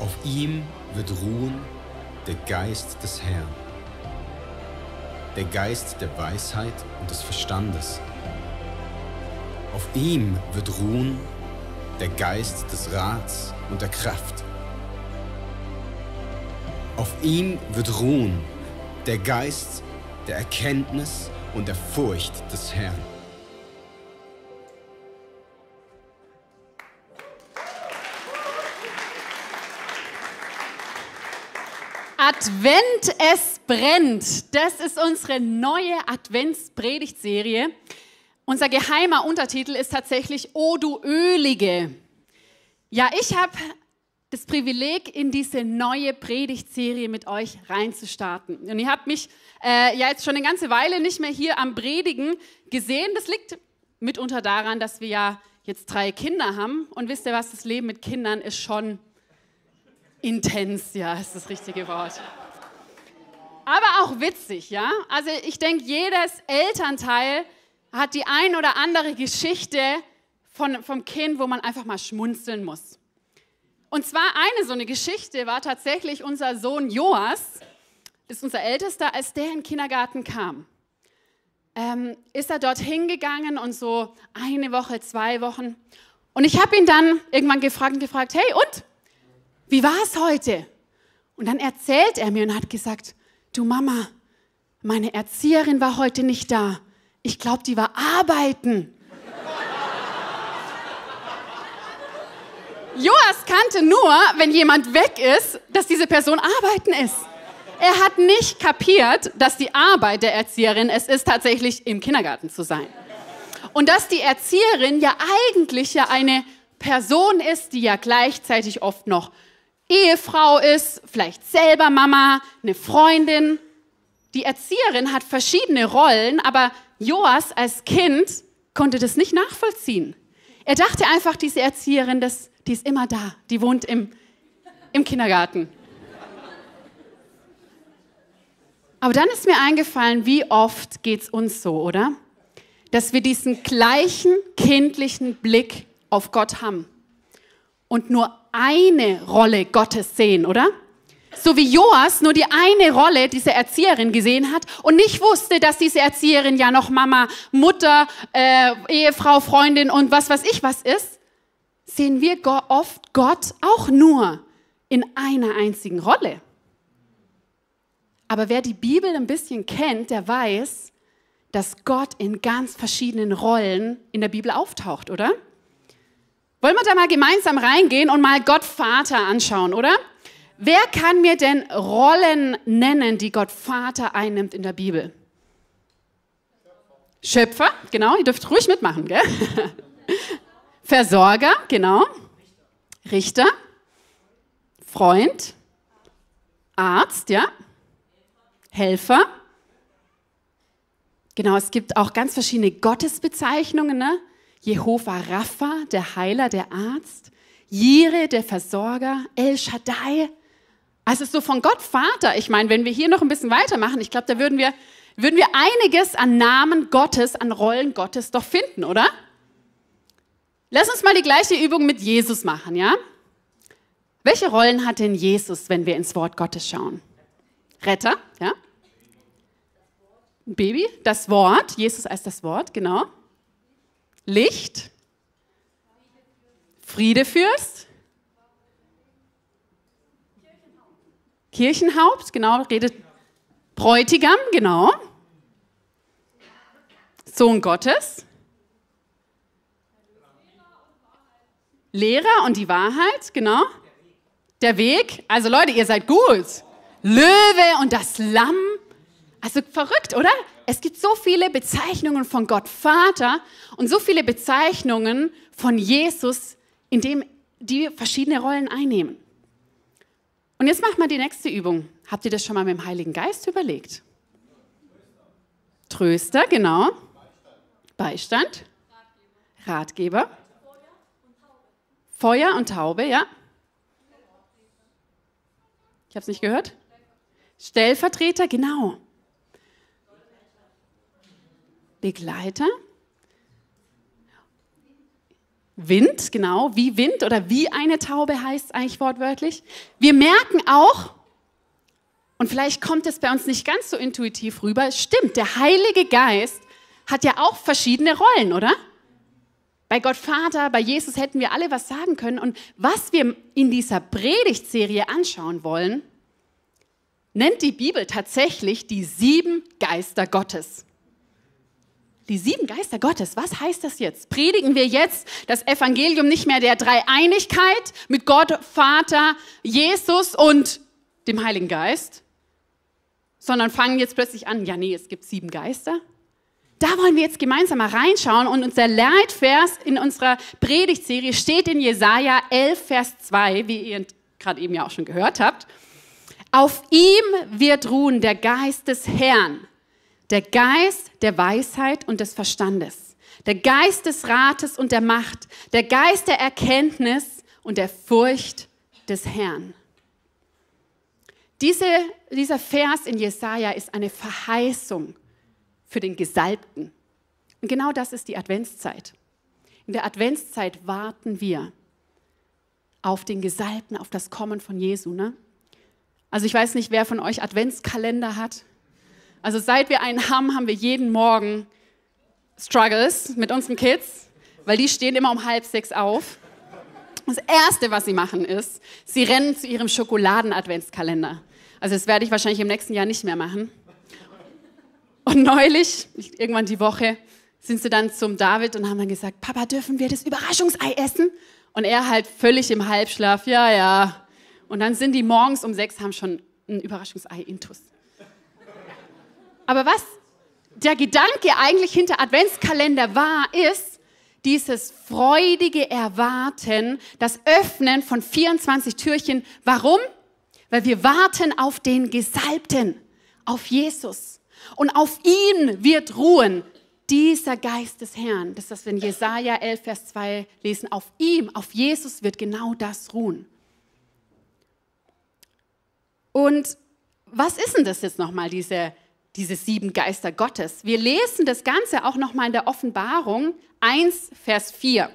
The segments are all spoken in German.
auf ihm wird ruhen der Geist des Herrn, der Geist der Weisheit und des Verstandes. Auf ihm wird ruhen der Geist des Rats und der Kraft. Auf ihm wird ruhen der Geist der Erkenntnis und der Furcht des Herrn. Advent, es brennt. Das ist unsere neue Adventspredigtserie. Unser geheimer Untertitel ist tatsächlich O du Ölige. Ja, ich habe das Privileg, in diese neue Predigtserie mit euch reinzustarten. Und ihr habt mich äh, ja jetzt schon eine ganze Weile nicht mehr hier am Predigen gesehen. Das liegt mitunter daran, dass wir ja jetzt drei Kinder haben. Und wisst ihr was, das Leben mit Kindern ist schon Intens, ja, ist das richtige Wort. Aber auch witzig, ja. Also ich denke, jedes Elternteil hat die ein oder andere Geschichte von, vom Kind, wo man einfach mal schmunzeln muss. Und zwar eine so eine Geschichte war tatsächlich unser Sohn Joas, das ist unser Ältester, als der in den Kindergarten kam. Ähm, ist er dort hingegangen und so eine Woche, zwei Wochen. Und ich habe ihn dann irgendwann gefragt und gefragt, hey und, wie war es heute? Und dann erzählt er mir und hat gesagt, du Mama, meine Erzieherin war heute nicht da. Ich glaube, die war arbeiten. Joas kannte nur, wenn jemand weg ist, dass diese Person arbeiten ist. Er hat nicht kapiert, dass die Arbeit der Erzieherin es ist, tatsächlich im Kindergarten zu sein. Und dass die Erzieherin ja eigentlich ja eine Person ist, die ja gleichzeitig oft noch Ehefrau ist, vielleicht selber Mama, eine Freundin. Die Erzieherin hat verschiedene Rollen, aber Joas als Kind konnte das nicht nachvollziehen. Er dachte einfach, diese Erzieherin, das, die ist immer da, die wohnt im, im Kindergarten. Aber dann ist mir eingefallen, wie oft geht es uns so, oder? Dass wir diesen gleichen kindlichen Blick auf Gott haben und nur eine Rolle Gottes sehen, oder? So wie Joas nur die eine Rolle dieser Erzieherin gesehen hat und nicht wusste, dass diese Erzieherin ja noch Mama, Mutter, äh, Ehefrau, Freundin und was weiß ich was ist, sehen wir oft Gott auch nur in einer einzigen Rolle. Aber wer die Bibel ein bisschen kennt, der weiß, dass Gott in ganz verschiedenen Rollen in der Bibel auftaucht, oder? Wollen wir da mal gemeinsam reingehen und mal Gott Vater anschauen, oder? Wer kann mir denn Rollen nennen, die Gott Vater einnimmt in der Bibel? Schöpfer, genau, ihr dürft ruhig mitmachen, gell? Versorger, genau. Richter, Freund, Arzt, ja. Helfer. Genau, es gibt auch ganz verschiedene Gottesbezeichnungen, ne? Jehova Rapha, der Heiler, der Arzt, Jire, der Versorger, El Shaddai. Also so von Gott Vater. Ich meine, wenn wir hier noch ein bisschen weitermachen, ich glaube, da würden wir, würden wir einiges an Namen Gottes, an Rollen Gottes doch finden, oder? Lass uns mal die gleiche Übung mit Jesus machen, ja? Welche Rollen hat denn Jesus, wenn wir ins Wort Gottes schauen? Retter, ja? Baby, das Wort, Jesus als das Wort, genau. Licht, Friedefürst, Kirchenhaupt, genau, redet Bräutigam, genau. Sohn Gottes. Lehrer und die Wahrheit, genau. Der Weg, also Leute, ihr seid gut. Löwe und das Lamm. Also verrückt, oder? Es gibt so viele Bezeichnungen von Gott Vater und so viele Bezeichnungen von Jesus, in dem die verschiedene Rollen einnehmen. Und jetzt macht mal die nächste Übung. Habt ihr das schon mal mit dem Heiligen Geist überlegt? Tröster, genau. Beistand. Ratgeber. Feuer und Taube, ja. Ich habe es nicht gehört. Stellvertreter, genau. Begleiter. Wind, genau, wie Wind oder wie eine Taube heißt eigentlich wortwörtlich. Wir merken auch, und vielleicht kommt es bei uns nicht ganz so intuitiv rüber, stimmt, der Heilige Geist hat ja auch verschiedene Rollen, oder? Bei Gott Vater, bei Jesus hätten wir alle was sagen können. Und was wir in dieser Predigtserie anschauen wollen, nennt die Bibel tatsächlich die sieben Geister Gottes. Die sieben Geister Gottes, was heißt das jetzt? Predigen wir jetzt das Evangelium nicht mehr der Dreieinigkeit mit Gott, Vater, Jesus und dem Heiligen Geist, sondern fangen jetzt plötzlich an, ja nee, es gibt sieben Geister? Da wollen wir jetzt gemeinsam mal reinschauen und unser Leitvers in unserer Predigtserie steht in Jesaja 11, Vers 2, wie ihr gerade eben ja auch schon gehört habt. Auf ihm wird ruhen der Geist des Herrn, der Geist der Weisheit und des Verstandes, der Geist des Rates und der Macht, der Geist der Erkenntnis und der Furcht des Herrn. Diese, dieser Vers in Jesaja ist eine Verheißung für den Gesalbten. Und genau das ist die Adventszeit. In der Adventszeit warten wir auf den Gesalbten, auf das Kommen von Jesu. Ne? Also ich weiß nicht, wer von euch Adventskalender hat. Also seit wir einen haben, haben wir jeden Morgen Struggles mit unseren Kids, weil die stehen immer um halb sechs auf. Das Erste, was sie machen, ist, sie rennen zu ihrem Schokoladen-Adventskalender. Also das werde ich wahrscheinlich im nächsten Jahr nicht mehr machen. Und neulich, irgendwann die Woche, sind sie dann zum David und haben dann gesagt, Papa, dürfen wir das Überraschungsei essen? Und er halt völlig im Halbschlaf, ja, ja. Und dann sind die morgens um sechs, haben schon ein Überraschungsei intus. Aber was der Gedanke eigentlich hinter Adventskalender war, ist dieses freudige Erwarten, das Öffnen von 24 Türchen. Warum? Weil wir warten auf den Gesalbten, auf Jesus. Und auf ihn wird ruhen dieser Geist des Herrn. Das ist das, wenn Jesaja 11, Vers 2 lesen. Auf ihm, auf Jesus wird genau das ruhen. Und was ist denn das jetzt nochmal, diese diese sieben Geister Gottes. Wir lesen das Ganze auch nochmal in der Offenbarung 1, Vers 4.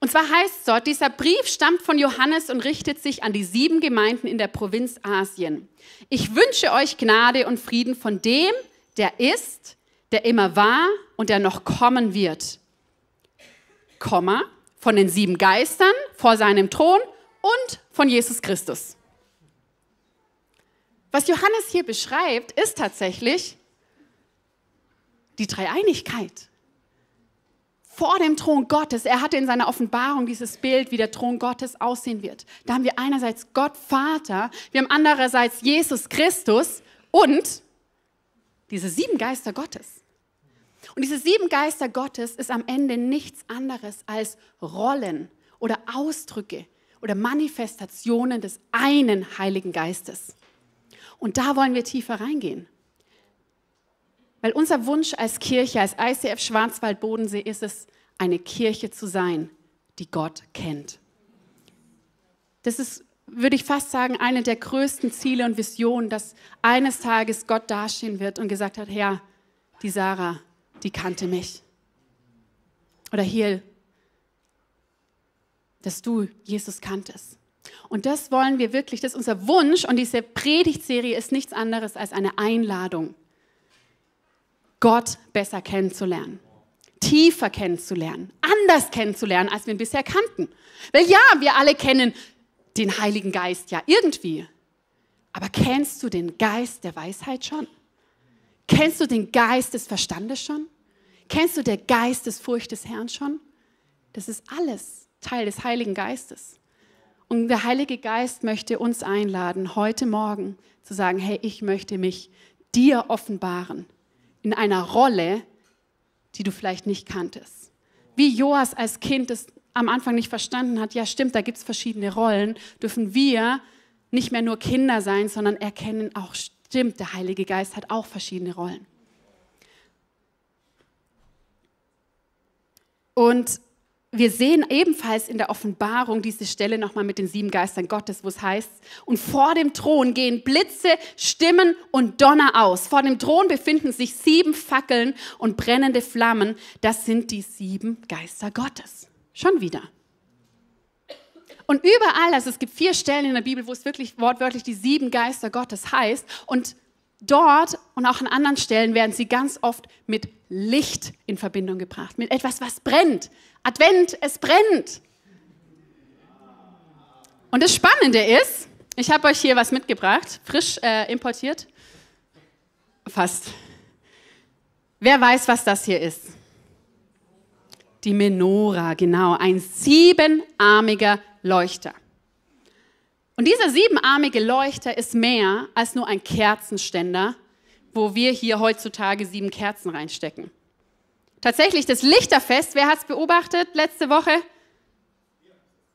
Und zwar heißt es dort, dieser Brief stammt von Johannes und richtet sich an die sieben Gemeinden in der Provinz Asien. Ich wünsche euch Gnade und Frieden von dem, der ist, der immer war und der noch kommen wird. Komma, von den sieben Geistern vor seinem Thron und von Jesus Christus. Was Johannes hier beschreibt, ist tatsächlich die Dreieinigkeit. Vor dem Thron Gottes. Er hatte in seiner Offenbarung dieses Bild, wie der Thron Gottes aussehen wird. Da haben wir einerseits Gott Vater, wir haben andererseits Jesus Christus und diese sieben Geister Gottes. Und diese sieben Geister Gottes ist am Ende nichts anderes als Rollen oder Ausdrücke oder Manifestationen des einen Heiligen Geistes. Und da wollen wir tiefer reingehen. Weil unser Wunsch als Kirche, als ICF Schwarzwald-Bodensee ist es, eine Kirche zu sein, die Gott kennt. Das ist, würde ich fast sagen, eine der größten Ziele und Visionen, dass eines Tages Gott dastehen wird und gesagt hat, Herr, die Sarah, die kannte mich. Oder hier, dass du Jesus kanntest. Und das wollen wir wirklich, das ist unser Wunsch. Und diese Predigtserie ist nichts anderes als eine Einladung, Gott besser kennenzulernen, tiefer kennenzulernen, anders kennenzulernen, als wir ihn bisher kannten. Weil ja, wir alle kennen den Heiligen Geist ja irgendwie. Aber kennst du den Geist der Weisheit schon? Kennst du den Geist des Verstandes schon? Kennst du den Geist des Furcht des Herrn schon? Das ist alles Teil des Heiligen Geistes. Und der Heilige Geist möchte uns einladen, heute Morgen zu sagen, hey, ich möchte mich dir offenbaren in einer Rolle, die du vielleicht nicht kanntest. Wie Joas als Kind es am Anfang nicht verstanden hat, ja stimmt, da gibt es verschiedene Rollen, dürfen wir nicht mehr nur Kinder sein, sondern erkennen auch, stimmt, der Heilige Geist hat auch verschiedene Rollen. Und wir sehen ebenfalls in der Offenbarung diese Stelle nochmal mit den sieben Geistern Gottes, wo es heißt, und vor dem Thron gehen Blitze, Stimmen und Donner aus. Vor dem Thron befinden sich sieben Fackeln und brennende Flammen. Das sind die sieben Geister Gottes. Schon wieder. Und überall, also es gibt vier Stellen in der Bibel, wo es wirklich wortwörtlich die sieben Geister Gottes heißt. Und dort und auch an anderen Stellen werden sie ganz oft mit Licht in Verbindung gebracht, mit etwas, was brennt. Advent, es brennt. Und das Spannende ist, ich habe euch hier was mitgebracht, frisch äh, importiert. Fast. Wer weiß, was das hier ist? Die Menora, genau, ein siebenarmiger Leuchter. Und dieser siebenarmige Leuchter ist mehr als nur ein Kerzenständer, wo wir hier heutzutage sieben Kerzen reinstecken. Tatsächlich, das Lichterfest, wer hat es beobachtet letzte Woche?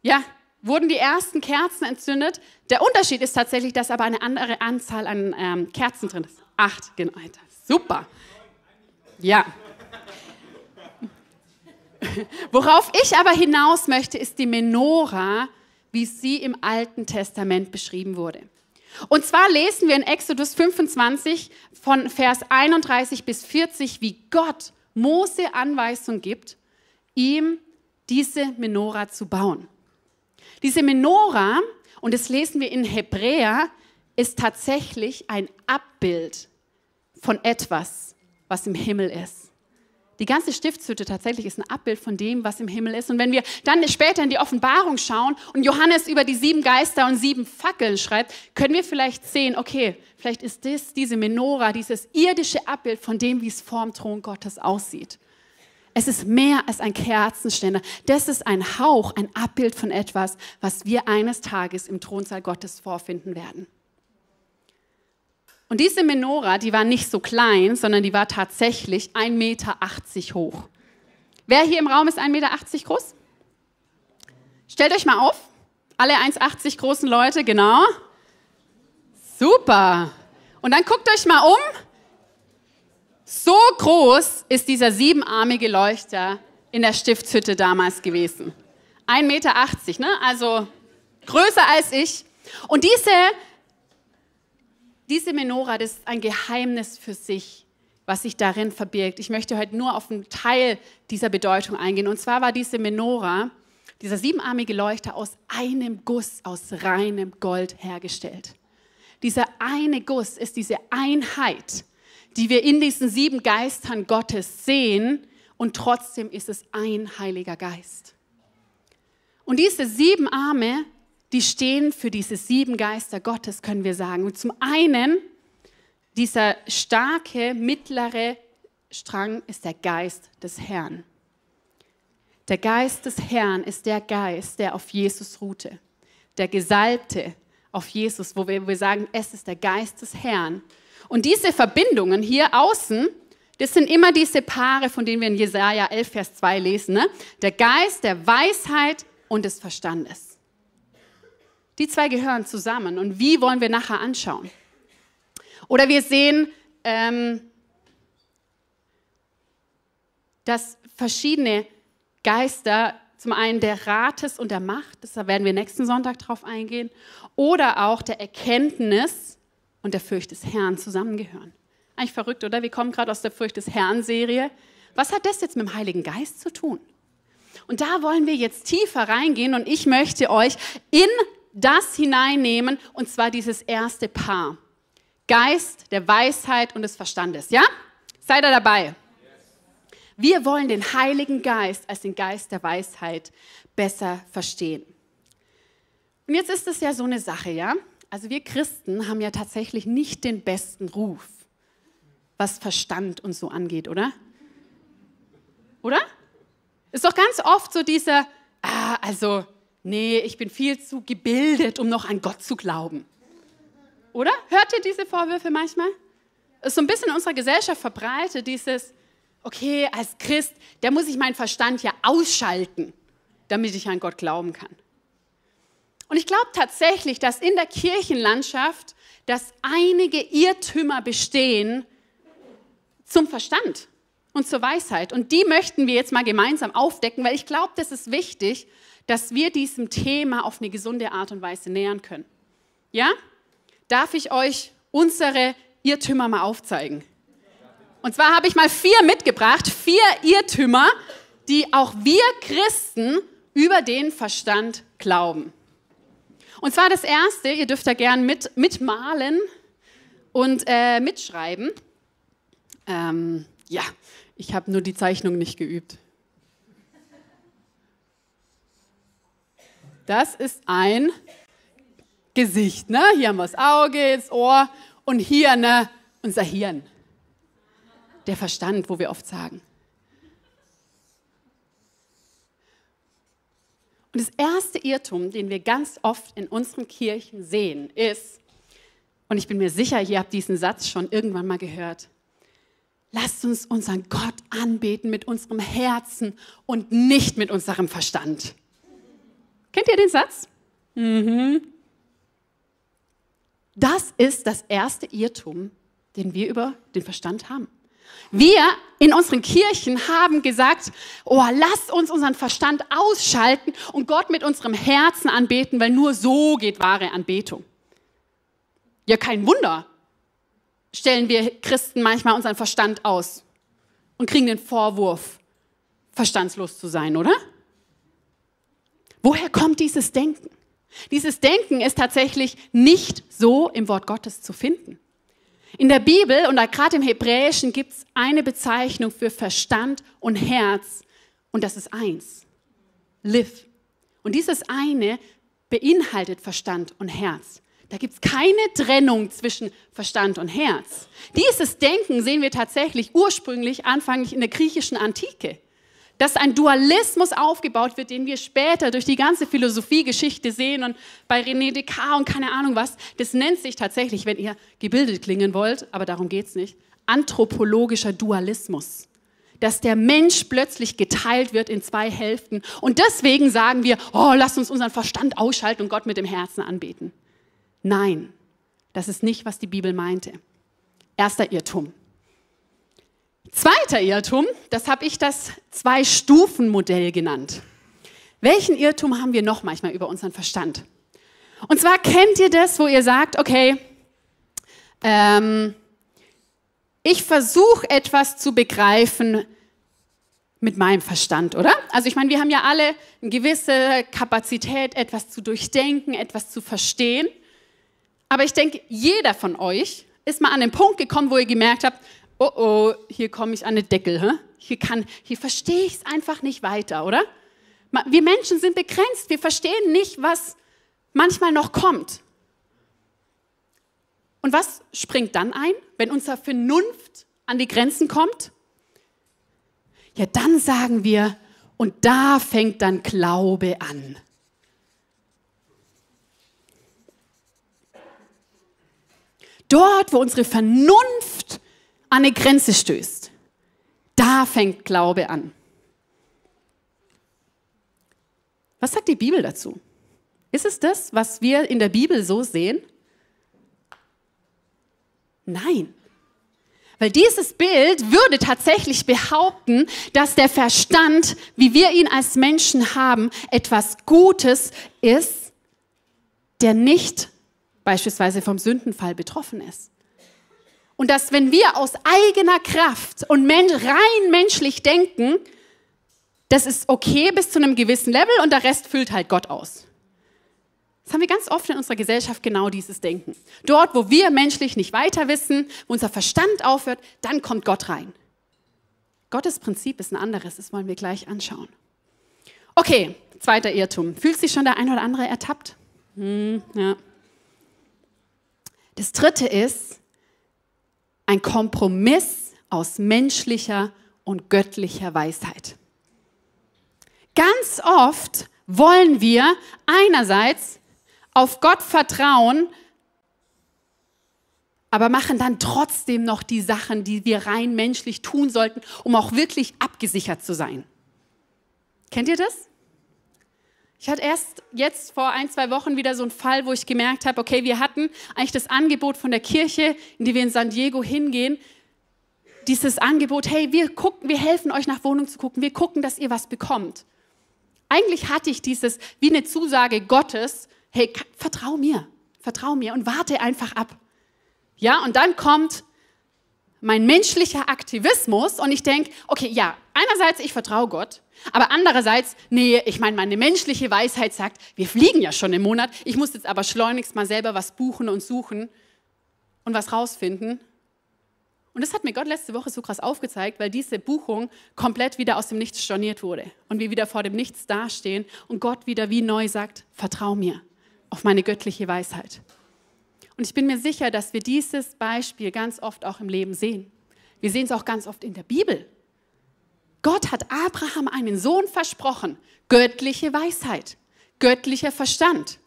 Ja, wurden die ersten Kerzen entzündet. Der Unterschied ist tatsächlich, dass aber eine andere Anzahl an ähm, Kerzen drin ist. Acht, genau. Super. Ja. Worauf ich aber hinaus möchte, ist die Menora, wie sie im Alten Testament beschrieben wurde. Und zwar lesen wir in Exodus 25 von Vers 31 bis 40, wie Gott Mose Anweisung gibt, ihm diese Menora zu bauen. Diese Menora, und das lesen wir in Hebräer, ist tatsächlich ein Abbild von etwas, was im Himmel ist. Die ganze Stiftshütte tatsächlich ist ein Abbild von dem, was im Himmel ist. Und wenn wir dann später in die Offenbarung schauen und Johannes über die sieben Geister und sieben Fackeln schreibt, können wir vielleicht sehen, okay, vielleicht ist das diese Menora, dieses irdische Abbild von dem, wie es vorm Thron Gottes aussieht. Es ist mehr als ein Kerzenständer. Das ist ein Hauch, ein Abbild von etwas, was wir eines Tages im Thronsaal Gottes vorfinden werden. Und diese Menora, die war nicht so klein, sondern die war tatsächlich 1,80 Meter hoch. Wer hier im Raum ist 1,80 Meter groß? Stellt euch mal auf. Alle 1,80 großen Leute, genau. Super. Und dann guckt euch mal um. So groß ist dieser siebenarmige Leuchter in der Stiftshütte damals gewesen. 1,80 Meter, ne? also größer als ich. Und diese diese Menora, das ist ein Geheimnis für sich, was sich darin verbirgt. Ich möchte heute nur auf einen Teil dieser Bedeutung eingehen. Und zwar war diese Menora, dieser siebenarmige Leuchter, aus einem Guss, aus reinem Gold hergestellt. Dieser eine Guss ist diese Einheit, die wir in diesen sieben Geistern Gottes sehen. Und trotzdem ist es ein Heiliger Geist. Und diese sieben Arme die stehen für diese sieben Geister Gottes, können wir sagen. Und zum einen, dieser starke, mittlere Strang ist der Geist des Herrn. Der Geist des Herrn ist der Geist, der auf Jesus ruhte. Der Gesalbte auf Jesus, wo wir, wir sagen, es ist der Geist des Herrn. Und diese Verbindungen hier außen, das sind immer diese Paare, von denen wir in Jesaja 11, Vers 2 lesen. Ne? Der Geist der Weisheit und des Verstandes. Die zwei gehören zusammen. Und wie wollen wir nachher anschauen? Oder wir sehen, ähm, dass verschiedene Geister, zum einen der Rates und der Macht, da werden wir nächsten Sonntag drauf eingehen, oder auch der Erkenntnis und der Furcht des Herrn zusammengehören. Eigentlich verrückt, oder? Wir kommen gerade aus der Furcht des Herrn-Serie. Was hat das jetzt mit dem Heiligen Geist zu tun? Und da wollen wir jetzt tiefer reingehen und ich möchte euch in das hineinnehmen, und zwar dieses erste Paar. Geist der Weisheit und des Verstandes. Ja? Seid ihr dabei? Wir wollen den Heiligen Geist als den Geist der Weisheit besser verstehen. Und jetzt ist es ja so eine Sache, ja? Also wir Christen haben ja tatsächlich nicht den besten Ruf, was Verstand und so angeht, oder? Oder? Ist doch ganz oft so dieser, ah, also nee, ich bin viel zu gebildet, um noch an Gott zu glauben. Oder? Hört ihr diese Vorwürfe manchmal? Ist so ein bisschen in unserer Gesellschaft verbreitet, dieses, okay, als Christ, der muss ich meinen Verstand ja ausschalten, damit ich an Gott glauben kann. Und ich glaube tatsächlich, dass in der Kirchenlandschaft, dass einige Irrtümer bestehen zum Verstand und zur Weisheit. Und die möchten wir jetzt mal gemeinsam aufdecken, weil ich glaube, das ist wichtig, dass wir diesem Thema auf eine gesunde Art und Weise nähern können. Ja? Darf ich euch unsere Irrtümer mal aufzeigen? Und zwar habe ich mal vier mitgebracht, vier Irrtümer, die auch wir Christen über den Verstand glauben. Und zwar das erste, ihr dürft da gern mit, mitmalen und äh, mitschreiben. Ähm, ja, ich habe nur die Zeichnung nicht geübt. Das ist ein Gesicht. Ne? Hier haben wir das Auge, das Ohr und hier ne, unser Hirn. Der Verstand, wo wir oft sagen. Und das erste Irrtum, den wir ganz oft in unseren Kirchen sehen, ist, und ich bin mir sicher, ihr habt diesen Satz schon irgendwann mal gehört, lasst uns unseren Gott anbeten mit unserem Herzen und nicht mit unserem Verstand. Kennt ihr den Satz? Mhm. Das ist das erste Irrtum, den wir über den Verstand haben. Wir in unseren Kirchen haben gesagt, oh, lasst uns unseren Verstand ausschalten und Gott mit unserem Herzen anbeten, weil nur so geht wahre Anbetung. Ja, kein Wunder, stellen wir Christen manchmal unseren Verstand aus und kriegen den Vorwurf, verstandslos zu sein, oder? Woher kommt dieses Denken? Dieses Denken ist tatsächlich nicht so im Wort Gottes zu finden. In der Bibel und gerade im Hebräischen gibt es eine Bezeichnung für Verstand und Herz und das ist eins. Liv. Und dieses eine beinhaltet Verstand und Herz. Da gibt es keine Trennung zwischen Verstand und Herz. Dieses Denken sehen wir tatsächlich ursprünglich anfänglich in der griechischen Antike dass ein Dualismus aufgebaut wird, den wir später durch die ganze Philosophiegeschichte sehen und bei René Descartes und keine Ahnung was. Das nennt sich tatsächlich, wenn ihr gebildet klingen wollt, aber darum geht es nicht, anthropologischer Dualismus. Dass der Mensch plötzlich geteilt wird in zwei Hälften. Und deswegen sagen wir, oh, lasst uns unseren Verstand ausschalten und Gott mit dem Herzen anbeten. Nein, das ist nicht, was die Bibel meinte. Erster Irrtum. Zweiter Irrtum, das habe ich das Zwei-Stufen-Modell genannt. Welchen Irrtum haben wir noch manchmal über unseren Verstand? Und zwar kennt ihr das, wo ihr sagt, okay, ähm, ich versuche etwas zu begreifen mit meinem Verstand, oder? Also ich meine, wir haben ja alle eine gewisse Kapazität, etwas zu durchdenken, etwas zu verstehen. Aber ich denke, jeder von euch ist mal an den Punkt gekommen, wo ihr gemerkt habt, oh oh, hier komme ich an den Deckel. Hä? Hier, hier verstehe ich es einfach nicht weiter, oder? Wir Menschen sind begrenzt. Wir verstehen nicht, was manchmal noch kommt. Und was springt dann ein, wenn unsere Vernunft an die Grenzen kommt? Ja, dann sagen wir, und da fängt dann Glaube an. Dort, wo unsere Vernunft an eine Grenze stößt, da fängt Glaube an. Was sagt die Bibel dazu? Ist es das, was wir in der Bibel so sehen? Nein. Weil dieses Bild würde tatsächlich behaupten, dass der Verstand, wie wir ihn als Menschen haben, etwas Gutes ist, der nicht beispielsweise vom Sündenfall betroffen ist. Und dass wenn wir aus eigener Kraft und rein menschlich denken, das ist okay bis zu einem gewissen Level und der Rest füllt halt Gott aus. Das haben wir ganz oft in unserer Gesellschaft genau dieses Denken. Dort, wo wir menschlich nicht weiter wissen, wo unser Verstand aufhört, dann kommt Gott rein. Gottes Prinzip ist ein anderes, das wollen wir gleich anschauen. Okay, zweiter Irrtum. Fühlt sich schon der ein oder andere ertappt? Hm, ja. Das dritte ist, ein Kompromiss aus menschlicher und göttlicher Weisheit. Ganz oft wollen wir einerseits auf Gott vertrauen, aber machen dann trotzdem noch die Sachen, die wir rein menschlich tun sollten, um auch wirklich abgesichert zu sein. Kennt ihr das? Ich hatte erst jetzt vor ein, zwei Wochen wieder so einen Fall, wo ich gemerkt habe, okay, wir hatten eigentlich das Angebot von der Kirche, in die wir in San Diego hingehen, dieses Angebot, hey, wir gucken, wir helfen euch nach Wohnung zu gucken, wir gucken, dass ihr was bekommt. Eigentlich hatte ich dieses wie eine Zusage Gottes, hey, vertrau mir, vertrau mir und warte einfach ab. Ja, und dann kommt mein menschlicher Aktivismus und ich denke, okay, ja, einerseits, ich vertraue Gott, aber andererseits, nee, ich meine, meine menschliche Weisheit sagt, wir fliegen ja schon im Monat, ich muss jetzt aber schleunigst mal selber was buchen und suchen und was rausfinden. Und das hat mir Gott letzte Woche so krass aufgezeigt, weil diese Buchung komplett wieder aus dem Nichts storniert wurde und wir wieder vor dem Nichts dastehen und Gott wieder wie neu sagt, vertrau mir auf meine göttliche Weisheit. Und ich bin mir sicher, dass wir dieses Beispiel ganz oft auch im Leben sehen. Wir sehen es auch ganz oft in der Bibel. Gott hat Abraham einen Sohn versprochen. Göttliche Weisheit, göttlicher Verstand.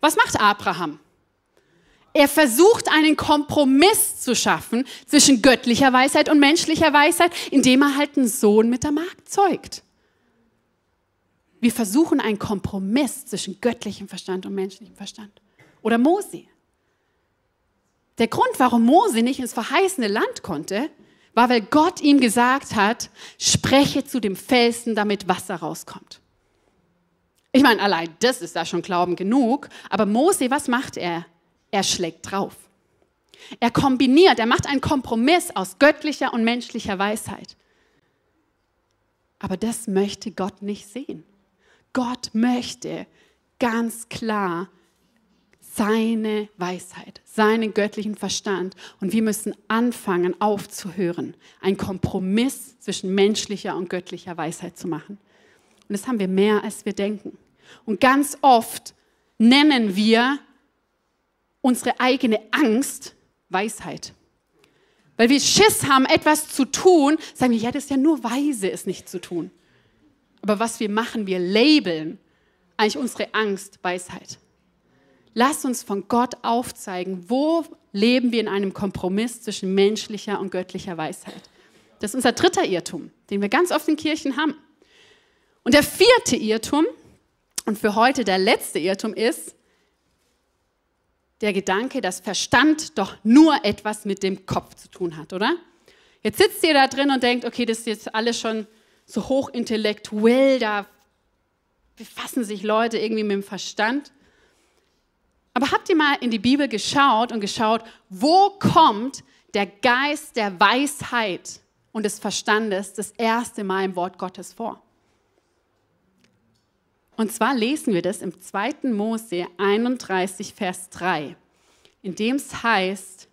Was macht Abraham? Er versucht einen Kompromiss zu schaffen zwischen göttlicher Weisheit und menschlicher Weisheit, indem er halt einen Sohn mit der Magd zeugt. Wir versuchen einen Kompromiss zwischen göttlichem Verstand und menschlichem Verstand. Oder Mose. Der Grund, warum Mose nicht ins verheißene Land konnte, war, weil Gott ihm gesagt hat, spreche zu dem Felsen, damit Wasser rauskommt. Ich meine, allein das ist da schon Glauben genug. Aber Mose, was macht er? Er schlägt drauf. Er kombiniert, er macht einen Kompromiss aus göttlicher und menschlicher Weisheit. Aber das möchte Gott nicht sehen. Gott möchte ganz klar seine Weisheit, seinen göttlichen Verstand. Und wir müssen anfangen aufzuhören, einen Kompromiss zwischen menschlicher und göttlicher Weisheit zu machen. Und das haben wir mehr, als wir denken. Und ganz oft nennen wir unsere eigene Angst Weisheit. Weil wir Schiss haben, etwas zu tun, sagen wir, ja, das ist ja nur weise, es nicht zu tun. Aber was wir machen, wir labeln eigentlich unsere Angst Weisheit. Lass uns von Gott aufzeigen, wo leben wir in einem Kompromiss zwischen menschlicher und göttlicher Weisheit. Das ist unser dritter Irrtum, den wir ganz oft in Kirchen haben. Und der vierte Irrtum, und für heute der letzte Irrtum ist, der Gedanke, dass Verstand doch nur etwas mit dem Kopf zu tun hat, oder? Jetzt sitzt ihr da drin und denkt, okay, das ist jetzt alles schon so hochintellektuell, da befassen sich Leute irgendwie mit dem Verstand. Aber habt ihr mal in die Bibel geschaut und geschaut, wo kommt der Geist der Weisheit und des Verstandes das erste Mal im Wort Gottes vor? Und zwar lesen wir das im 2. Mose 31, Vers 3, in dem es heißt,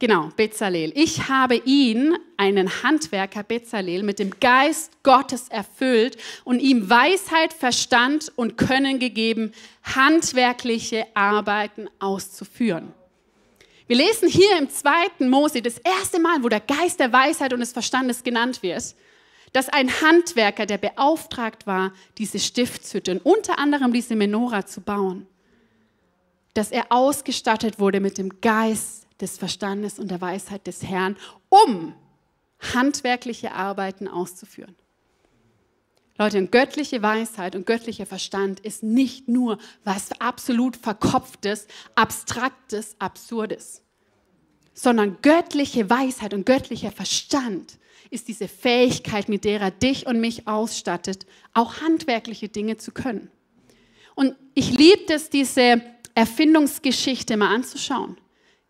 Genau, Bezalel. Ich habe ihn, einen Handwerker Bezalel, mit dem Geist Gottes erfüllt und ihm Weisheit, Verstand und Können gegeben, handwerkliche Arbeiten auszuführen. Wir lesen hier im zweiten Mose das erste Mal, wo der Geist der Weisheit und des Verstandes genannt wird, dass ein Handwerker, der beauftragt war, diese Stiftshütte und unter anderem diese Menora zu bauen, dass er ausgestattet wurde mit dem Geist des Verstandes und der Weisheit des Herrn, um handwerkliche Arbeiten auszuführen. Leute, göttliche Weisheit und göttlicher Verstand ist nicht nur was absolut Verkopftes, Abstraktes, Absurdes, sondern göttliche Weisheit und göttlicher Verstand ist diese Fähigkeit, mit der er dich und mich ausstattet, auch handwerkliche Dinge zu können. Und ich liebe es, diese Erfindungsgeschichte mal anzuschauen.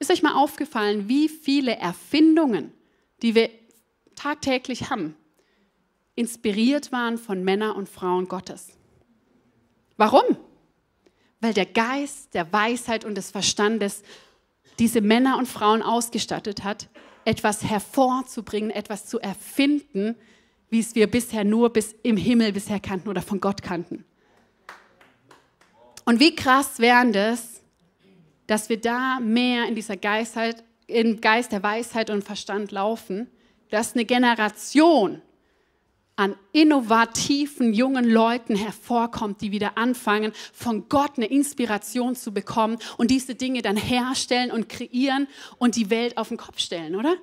Ist euch mal aufgefallen, wie viele Erfindungen, die wir tagtäglich haben, inspiriert waren von Männern und Frauen Gottes? Warum? Weil der Geist der Weisheit und des Verstandes diese Männer und Frauen ausgestattet hat, etwas hervorzubringen, etwas zu erfinden, wie es wir bisher nur bis im Himmel bisher kannten oder von Gott kannten. Und wie krass wären das, dass wir da mehr in dieser Geistheit, im Geist der Weisheit und Verstand laufen, dass eine Generation an innovativen jungen Leuten hervorkommt, die wieder anfangen, von Gott eine Inspiration zu bekommen und diese Dinge dann herstellen und kreieren und die Welt auf den Kopf stellen, oder?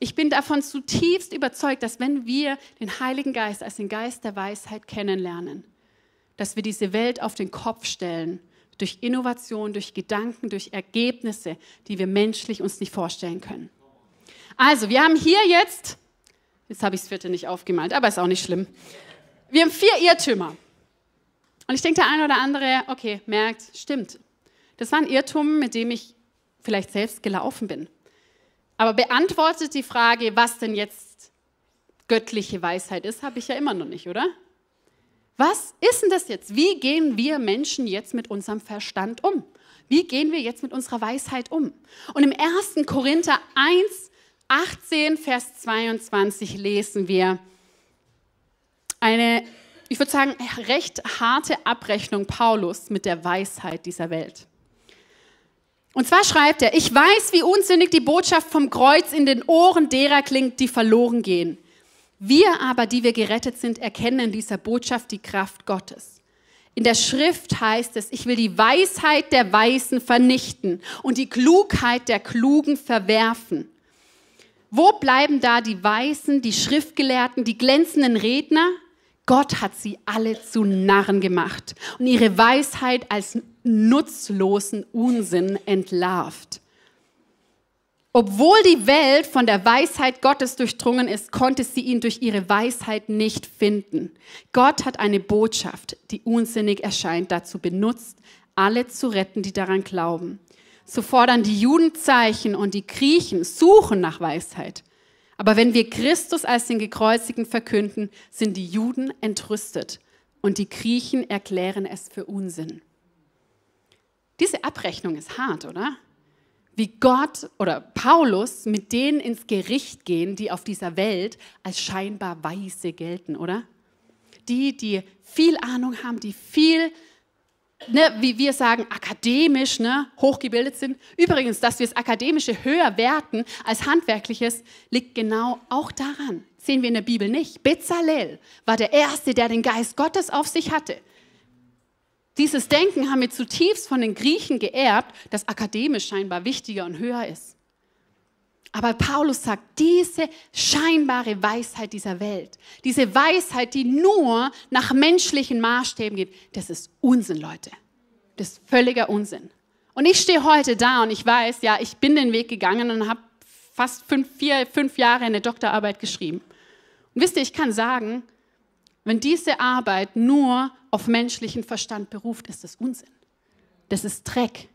Ich bin davon zutiefst überzeugt, dass wenn wir den Heiligen Geist als den Geist der Weisheit kennenlernen, dass wir diese Welt auf den Kopf stellen durch Innovation, durch Gedanken, durch Ergebnisse, die wir menschlich uns nicht vorstellen können. Also, wir haben hier jetzt, jetzt habe ich das vierte nicht aufgemalt, aber ist auch nicht schlimm. Wir haben vier Irrtümer. Und ich denke, der eine oder andere, okay, merkt, stimmt. Das war ein Irrtum, mit dem ich vielleicht selbst gelaufen bin. Aber beantwortet die Frage, was denn jetzt göttliche Weisheit ist, habe ich ja immer noch nicht, oder? Was ist denn das jetzt? Wie gehen wir Menschen jetzt mit unserem Verstand um? Wie gehen wir jetzt mit unserer Weisheit um? Und im 1. Korinther 1, 18, Vers 22 lesen wir eine, ich würde sagen, recht harte Abrechnung Paulus mit der Weisheit dieser Welt. Und zwar schreibt er, ich weiß, wie unsinnig die Botschaft vom Kreuz in den Ohren derer klingt, die verloren gehen. Wir aber, die wir gerettet sind, erkennen in dieser Botschaft die Kraft Gottes. In der Schrift heißt es, ich will die Weisheit der Weisen vernichten und die Klugheit der Klugen verwerfen. Wo bleiben da die Weisen, die Schriftgelehrten, die glänzenden Redner? Gott hat sie alle zu Narren gemacht und ihre Weisheit als nutzlosen Unsinn entlarvt. Obwohl die Welt von der Weisheit Gottes durchdrungen ist, konnte sie ihn durch ihre Weisheit nicht finden. Gott hat eine Botschaft, die unsinnig erscheint, dazu benutzt, alle zu retten, die daran glauben. So fordern die Juden Zeichen und die Griechen suchen nach Weisheit. Aber wenn wir Christus als den Gekreuzigten verkünden, sind die Juden entrüstet und die Griechen erklären es für Unsinn. Diese Abrechnung ist hart, oder? Wie Gott oder Paulus mit denen ins Gericht gehen, die auf dieser Welt als scheinbar weise gelten, oder? Die, die viel Ahnung haben, die viel ne, wie wir sagen, akademisch ne, hochgebildet sind. Übrigens, dass wir das Akademische höher werten als Handwerkliches, liegt genau auch daran. Sehen wir in der Bibel nicht. Bezalel war der Erste, der den Geist Gottes auf sich hatte. Dieses Denken haben wir zutiefst von den Griechen geerbt, dass akademisch scheinbar wichtiger und höher ist. Aber Paulus sagt, diese scheinbare Weisheit dieser Welt, diese Weisheit, die nur nach menschlichen Maßstäben geht, das ist Unsinn, Leute. Das ist völliger Unsinn. Und ich stehe heute da und ich weiß, ja, ich bin den Weg gegangen und habe fast fünf, vier, fünf Jahre eine Doktorarbeit geschrieben. Und wisst ihr, ich kann sagen, wenn diese Arbeit nur auf menschlichen Verstand beruft, ist das Unsinn. Das ist Dreck.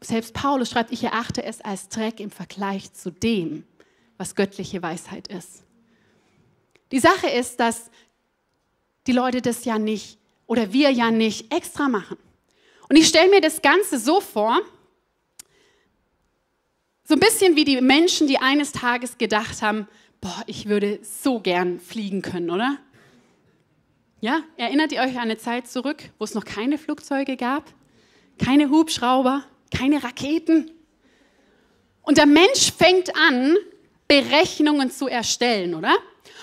Selbst Paulus schreibt, ich erachte es als Dreck im Vergleich zu dem, was göttliche Weisheit ist. Die Sache ist, dass die Leute das ja nicht oder wir ja nicht extra machen. Und ich stelle mir das Ganze so vor, so ein bisschen wie die Menschen, die eines Tages gedacht haben, boah, ich würde so gern fliegen können, oder? Ja, erinnert ihr euch an eine Zeit zurück, wo es noch keine Flugzeuge gab, keine Hubschrauber, keine Raketen. Und der Mensch fängt an, Berechnungen zu erstellen, oder?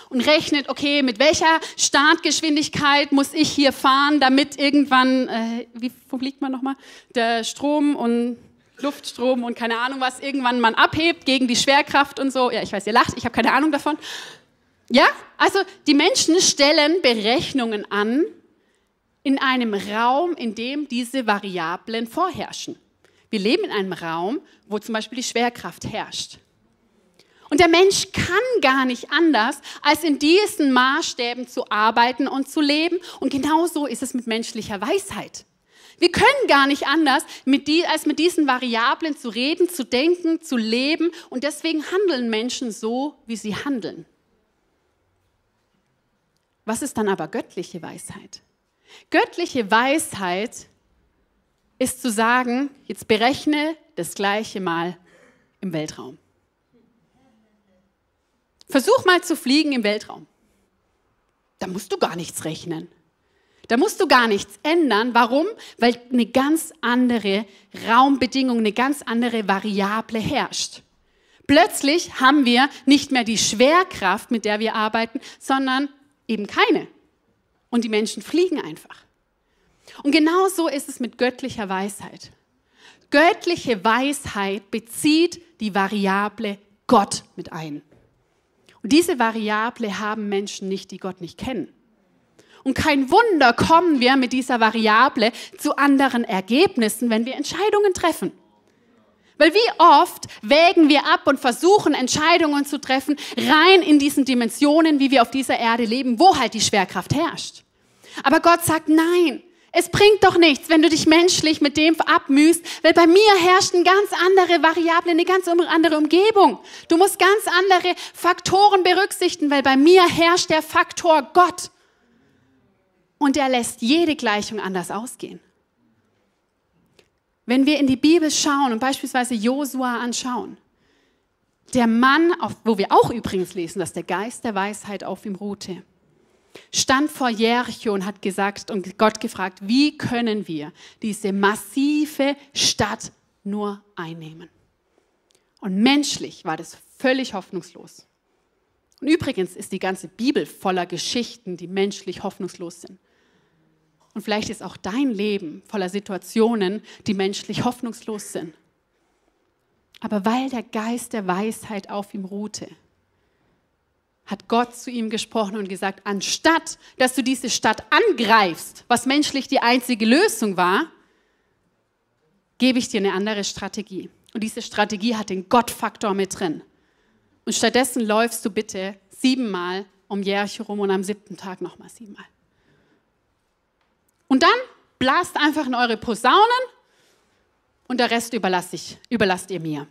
Und rechnet, okay, mit welcher Startgeschwindigkeit muss ich hier fahren, damit irgendwann, äh, wie fliegt man nochmal, der Strom und Luftstrom und keine Ahnung was, irgendwann man abhebt gegen die Schwerkraft und so. Ja, ich weiß, ihr lacht, ich habe keine Ahnung davon. Ja, also die Menschen stellen Berechnungen an in einem Raum, in dem diese Variablen vorherrschen. Wir leben in einem Raum, wo zum Beispiel die Schwerkraft herrscht. Und der Mensch kann gar nicht anders, als in diesen Maßstäben zu arbeiten und zu leben. Und genauso ist es mit menschlicher Weisheit. Wir können gar nicht anders, mit die, als mit diesen Variablen zu reden, zu denken, zu leben. Und deswegen handeln Menschen so, wie sie handeln. Was ist dann aber göttliche Weisheit? Göttliche Weisheit ist zu sagen, jetzt berechne das gleiche Mal im Weltraum. Versuch mal zu fliegen im Weltraum. Da musst du gar nichts rechnen. Da musst du gar nichts ändern. Warum? Weil eine ganz andere Raumbedingung, eine ganz andere Variable herrscht. Plötzlich haben wir nicht mehr die Schwerkraft, mit der wir arbeiten, sondern eben keine. Und die Menschen fliegen einfach. Und genau so ist es mit göttlicher Weisheit. Göttliche Weisheit bezieht die Variable Gott mit ein. Und diese Variable haben Menschen nicht, die Gott nicht kennen. Und kein Wunder kommen wir mit dieser Variable zu anderen Ergebnissen, wenn wir Entscheidungen treffen. Weil wie oft wägen wir ab und versuchen Entscheidungen zu treffen, rein in diesen Dimensionen, wie wir auf dieser Erde leben, wo halt die Schwerkraft herrscht. Aber Gott sagt, nein, Es bringt doch nichts, wenn du dich menschlich mit dem abmühst, weil bei mir herrscht eine ganz andere Variable, eine ganz andere Umgebung. Du musst ganz andere Faktoren berücksichtigen, weil bei mir herrscht der Faktor Gott. Und er lässt jede Gleichung anders ausgehen. Wenn wir in die Bibel schauen und beispielsweise Josua anschauen, der Mann, wo wir auch übrigens lesen, dass der Geist der Weisheit auf ihm ruhte, stand vor Jericho und hat gesagt und Gott gefragt, wie können wir diese massive Stadt nur einnehmen? Und menschlich war das völlig hoffnungslos. Und übrigens ist die ganze Bibel voller Geschichten, die menschlich hoffnungslos sind. Und vielleicht ist auch dein Leben voller Situationen, die menschlich hoffnungslos sind. Aber weil der Geist der Weisheit auf ihm ruhte, hat Gott zu ihm gesprochen und gesagt, anstatt dass du diese Stadt angreifst, was menschlich die einzige Lösung war, gebe ich dir eine andere Strategie. Und diese Strategie hat den Gottfaktor mit drin. Und stattdessen läufst du bitte siebenmal um Jericho rum und am siebten Tag nochmal siebenmal. Und dann blast einfach in eure Posaunen und der Rest überlasse ich, überlasst ihr mir.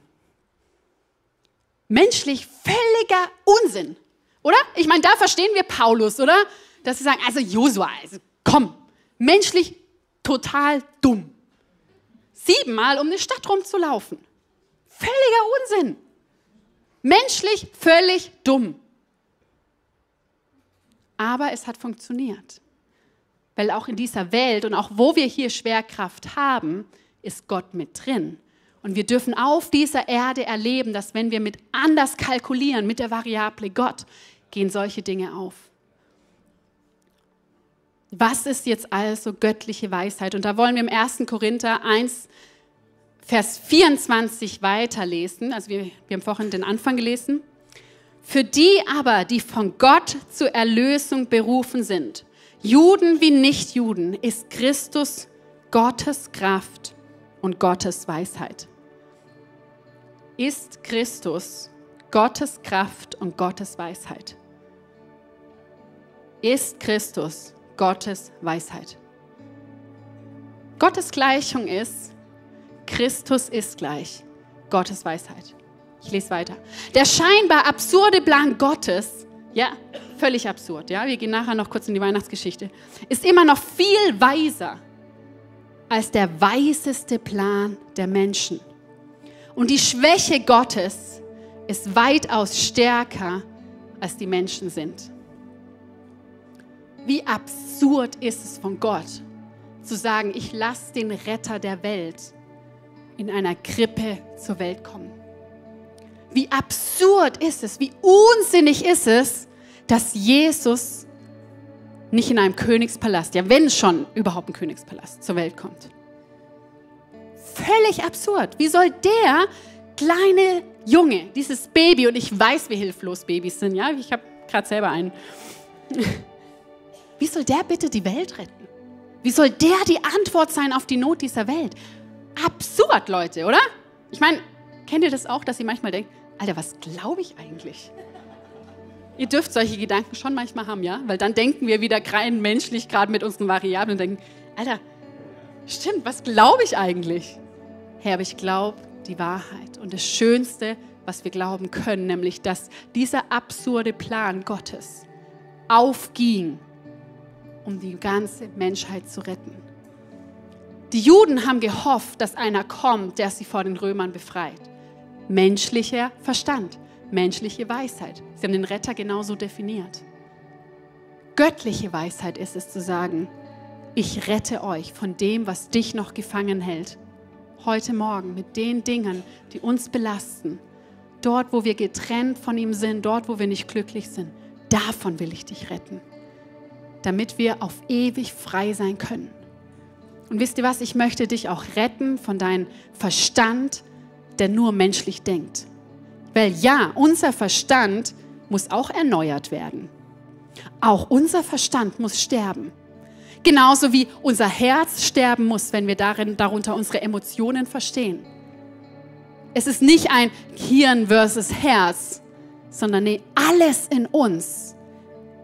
Menschlich völliger Unsinn. Oder? Ich meine, da verstehen wir Paulus, oder? Dass sie sagen, also Josua, also komm, menschlich total dumm. Siebenmal um eine Stadt rumzulaufen. Völliger Unsinn. Menschlich völlig dumm. Aber es hat funktioniert. Weil auch in dieser Welt und auch wo wir hier Schwerkraft haben, ist Gott mit drin. Und wir dürfen auf dieser Erde erleben, dass wenn wir mit anders kalkulieren, mit der Variable Gott, gehen solche Dinge auf. Was ist jetzt also göttliche Weisheit? Und da wollen wir im 1. Korinther 1, Vers 24 weiterlesen. Also wir, wir haben vorhin den Anfang gelesen. Für die aber, die von Gott zur Erlösung berufen sind, Juden wie Nichtjuden, ist Christus Gottes Kraft und Gottes Weisheit. Ist Christus Gottes Kraft und Gottes Weisheit? Ist Christus Gottes Weisheit? Gottes Gleichung ist, Christus ist gleich Gottes Weisheit. Ich lese weiter. Der scheinbar absurde Plan Gottes, ja, völlig absurd, ja, wir gehen nachher noch kurz in die Weihnachtsgeschichte, ist immer noch viel weiser als der weiseste Plan der Menschen. Und die Schwäche Gottes ist weitaus stärker, als die Menschen sind. Wie absurd ist es von Gott, zu sagen, ich lasse den Retter der Welt in einer Krippe zur Welt kommen. Wie absurd ist es, wie unsinnig ist es, dass Jesus nicht in einem Königspalast, ja wenn schon überhaupt ein Königspalast zur Welt kommt. Völlig absurd. Wie soll der kleine Junge, dieses Baby, und ich weiß, wie hilflos Babys sind, ja, ich habe gerade selber einen. Wie soll der bitte die Welt retten? Wie soll der die Antwort sein auf die Not dieser Welt? Absurd, Leute, oder? Ich meine, kennt ihr das auch, dass ihr manchmal denkt, Alter, was glaube ich eigentlich? Ihr dürft solche Gedanken schon manchmal haben, ja? Weil dann denken wir wieder rein menschlich gerade mit unseren Variablen und denken, Alter, stimmt, was glaube ich eigentlich? Herr, aber ich glaube die Wahrheit. Und das Schönste, was wir glauben können, nämlich, dass dieser absurde Plan Gottes aufging, um die ganze Menschheit zu retten. Die Juden haben gehofft, dass einer kommt, der sie vor den Römern befreit. Menschlicher Verstand menschliche Weisheit. Sie haben den Retter genauso definiert. Göttliche Weisheit ist es zu sagen, ich rette euch von dem, was dich noch gefangen hält. Heute Morgen mit den Dingen, die uns belasten. Dort, wo wir getrennt von ihm sind, dort, wo wir nicht glücklich sind. Davon will ich dich retten. Damit wir auf ewig frei sein können. Und wisst ihr was, ich möchte dich auch retten von deinem Verstand, der nur menschlich denkt. Weil ja, unser Verstand muss auch erneuert werden. Auch unser Verstand muss sterben. Genauso wie unser Herz sterben muss, wenn wir darin, darunter unsere Emotionen verstehen. Es ist nicht ein Hirn versus Herz, sondern nee, alles in uns,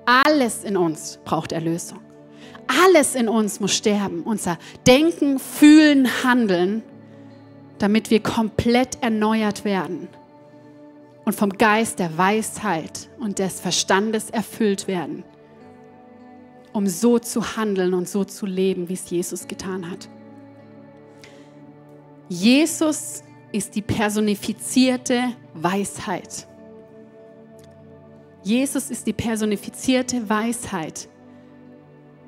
alles in uns braucht Erlösung. Alles in uns muss sterben. Unser Denken, Fühlen, Handeln, damit wir komplett erneuert werden und vom Geist der Weisheit und des Verstandes erfüllt werden, um so zu handeln und so zu leben, wie es Jesus getan hat. Jesus ist die personifizierte Weisheit. Jesus ist die personifizierte Weisheit,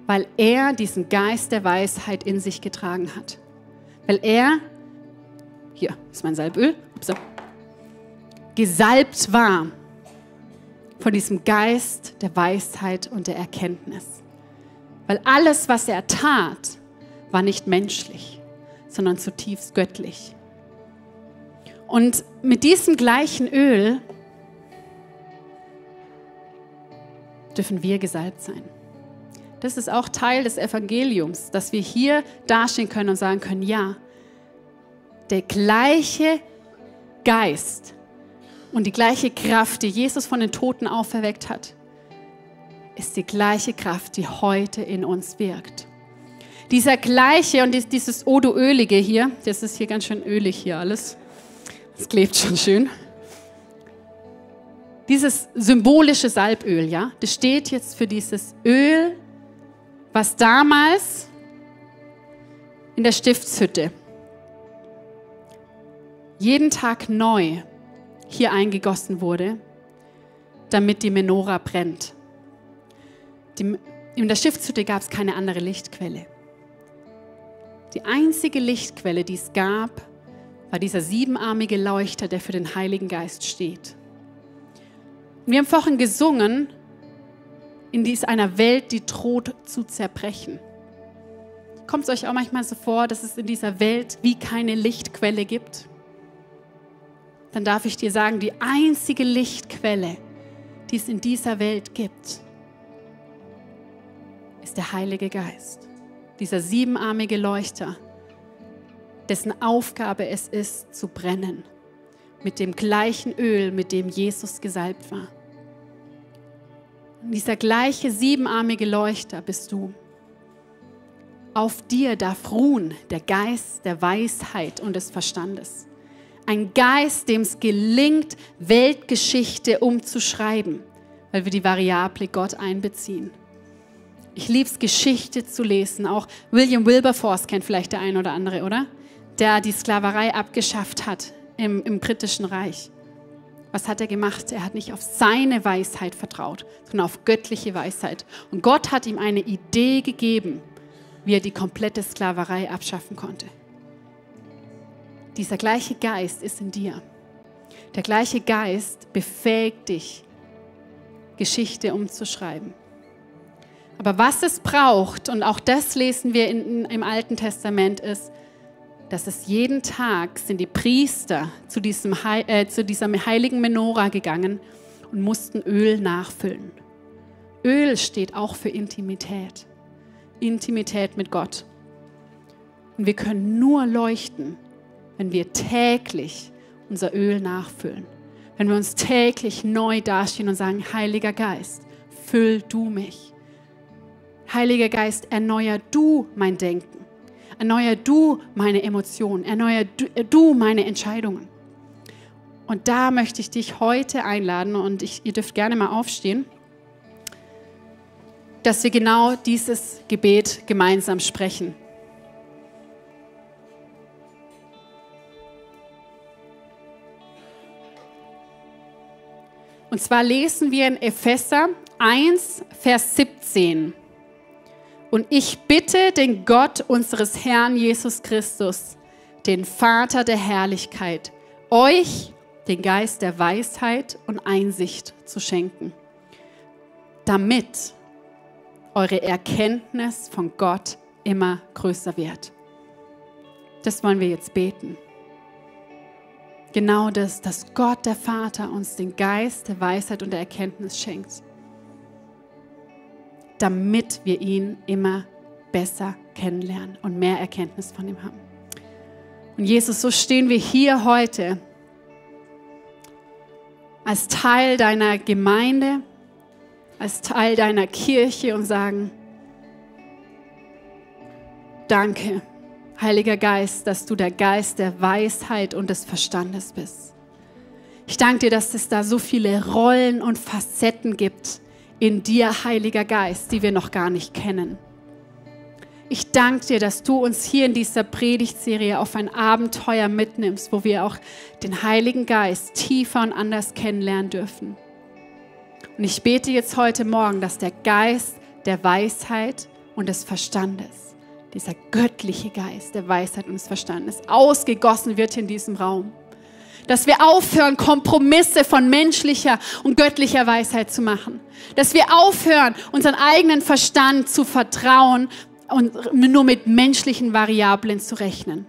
weil er diesen Geist der Weisheit in sich getragen hat. Weil er, hier ist mein Salböl, Upsa, gesalbt war von diesem Geist der Weisheit und der Erkenntnis. Weil alles, was er tat, war nicht menschlich, sondern zutiefst göttlich. Und mit diesem gleichen Öl dürfen wir gesalbt sein. Das ist auch Teil des Evangeliums, dass wir hier dastehen können und sagen können, ja, der gleiche Geist und die gleiche Kraft, die Jesus von den Toten auferweckt hat, ist die gleiche Kraft, die heute in uns wirkt. Dieser gleiche und dieses Odo-Ölige hier, das ist hier ganz schön ölig hier alles. Es klebt schon schön. Dieses symbolische Salböl, ja, das steht jetzt für dieses Öl, was damals in der Stiftshütte jeden Tag neu hier eingegossen wurde, damit die Menora brennt. Die, in der Stiftshütte gab es keine andere Lichtquelle. Die einzige Lichtquelle, die es gab, war dieser siebenarmige Leuchter, der für den Heiligen Geist steht. Wir haben vorhin gesungen, in dies einer Welt, die droht zu zerbrechen. Kommt es euch auch manchmal so vor, dass es in dieser Welt wie keine Lichtquelle gibt? Dann darf ich dir sagen, die einzige Lichtquelle, die es in dieser Welt gibt, ist der Heilige Geist. Dieser siebenarmige Leuchter, dessen Aufgabe es ist, zu brennen. Mit dem gleichen Öl, mit dem Jesus gesalbt war. Und dieser gleiche siebenarmige Leuchter bist du. Auf dir darf ruhen der Geist der Weisheit und des Verstandes. Ein Geist, dem es gelingt, Weltgeschichte umzuschreiben, weil wir die Variable Gott einbeziehen. Ich liebe es, Geschichte zu lesen. Auch William Wilberforce kennt vielleicht der ein oder andere, oder? Der die Sklaverei abgeschafft hat im, im britischen Reich. Was hat er gemacht? Er hat nicht auf seine Weisheit vertraut, sondern auf göttliche Weisheit. Und Gott hat ihm eine Idee gegeben, wie er die komplette Sklaverei abschaffen konnte. Dieser gleiche Geist ist in dir. Der gleiche Geist befähigt dich, Geschichte umzuschreiben. Aber was es braucht, und auch das lesen wir in, im Alten Testament, ist, dass es jeden Tag sind die Priester zu, diesem, äh, zu dieser heiligen Menora gegangen und mussten Öl nachfüllen. Öl steht auch für Intimität. Intimität mit Gott. Und wir können nur leuchten, wenn wir täglich unser Öl nachfüllen. Wenn wir uns täglich neu dastehen und sagen, Heiliger Geist, füll du mich. Heiliger Geist, erneuer du mein Denken. Erneuer du meine Emotionen, erneuer du, äh, meine Entscheidungen. Und da möchte ich dich heute einladen und ich, ihr dürft gerne mal aufstehen, dass wir genau dieses Gebet gemeinsam sprechen. Und zwar lesen wir in Epheser 1, Vers 17. Und ich bitte den Gott unseres Herrn Jesus Christus, den Vater der Herrlichkeit, euch den Geist der Weisheit und Einsicht zu schenken, damit eure Erkenntnis von Gott immer größer wird. Das wollen wir jetzt beten. Genau das, dass Gott der Vater uns den Geist der Weisheit und der Erkenntnis schenkt damit wir ihn immer besser kennenlernen und mehr Erkenntnis von ihm haben. Und Jesus, so stehen wir hier heute als Teil deiner Gemeinde, als Teil deiner Kirche und sagen, Danke, Heiliger Geist, dass du der Geist der Weisheit und des Verstandes bist. Ich danke dir, dass es da so viele Rollen und Facetten gibt in dir, Heiliger Geist, die wir noch gar nicht kennen. Ich danke dir, dass du uns hier in dieser Predigtserie auf ein Abenteuer mitnimmst, wo wir auch den Heiligen Geist tiefer und anders kennenlernen dürfen. Und ich bete jetzt heute Morgen, dass der Geist der Weisheit und des Verstandes, dieser göttliche Geist der Weisheit und des Verstandes, ausgegossen wird in diesem Raum. Dass wir aufhören, Kompromisse von menschlicher und göttlicher Weisheit zu machen. Dass wir aufhören, unseren eigenen Verstand zu vertrauen und nur mit menschlichen Variablen zu rechnen.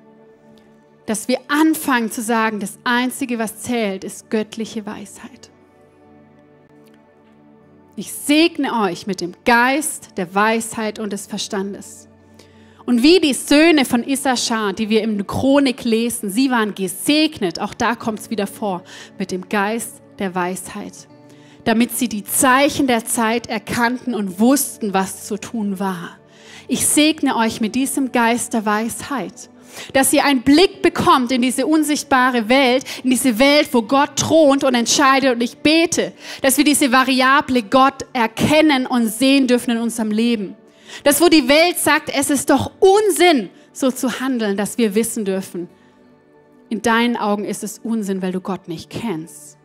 Dass wir anfangen zu sagen, das Einzige, was zählt, ist göttliche Weisheit. Ich segne euch mit dem Geist der Weisheit und des Verstandes. Und wie die Söhne von Issachar, die wir im Chronik lesen, sie waren gesegnet, auch da kommt es wieder vor, mit dem Geist der Weisheit, damit sie die Zeichen der Zeit erkannten und wussten, was zu tun war. Ich segne euch mit diesem Geist der Weisheit, dass ihr einen Blick bekommt in diese unsichtbare Welt, in diese Welt, wo Gott thront und entscheidet. Und ich bete, dass wir diese Variable Gott erkennen und sehen dürfen in unserem Leben. Das, wo die Welt sagt, es ist doch Unsinn, so zu handeln, dass wir wissen dürfen. In deinen Augen ist es Unsinn, weil du Gott nicht kennst.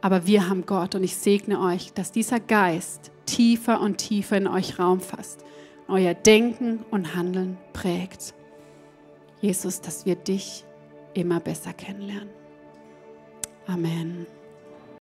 Aber wir haben Gott und ich segne euch, dass dieser Geist tiefer und tiefer in euch Raum fasst euer Denken und Handeln prägt. Jesus, dass wir dich immer besser kennenlernen. Amen.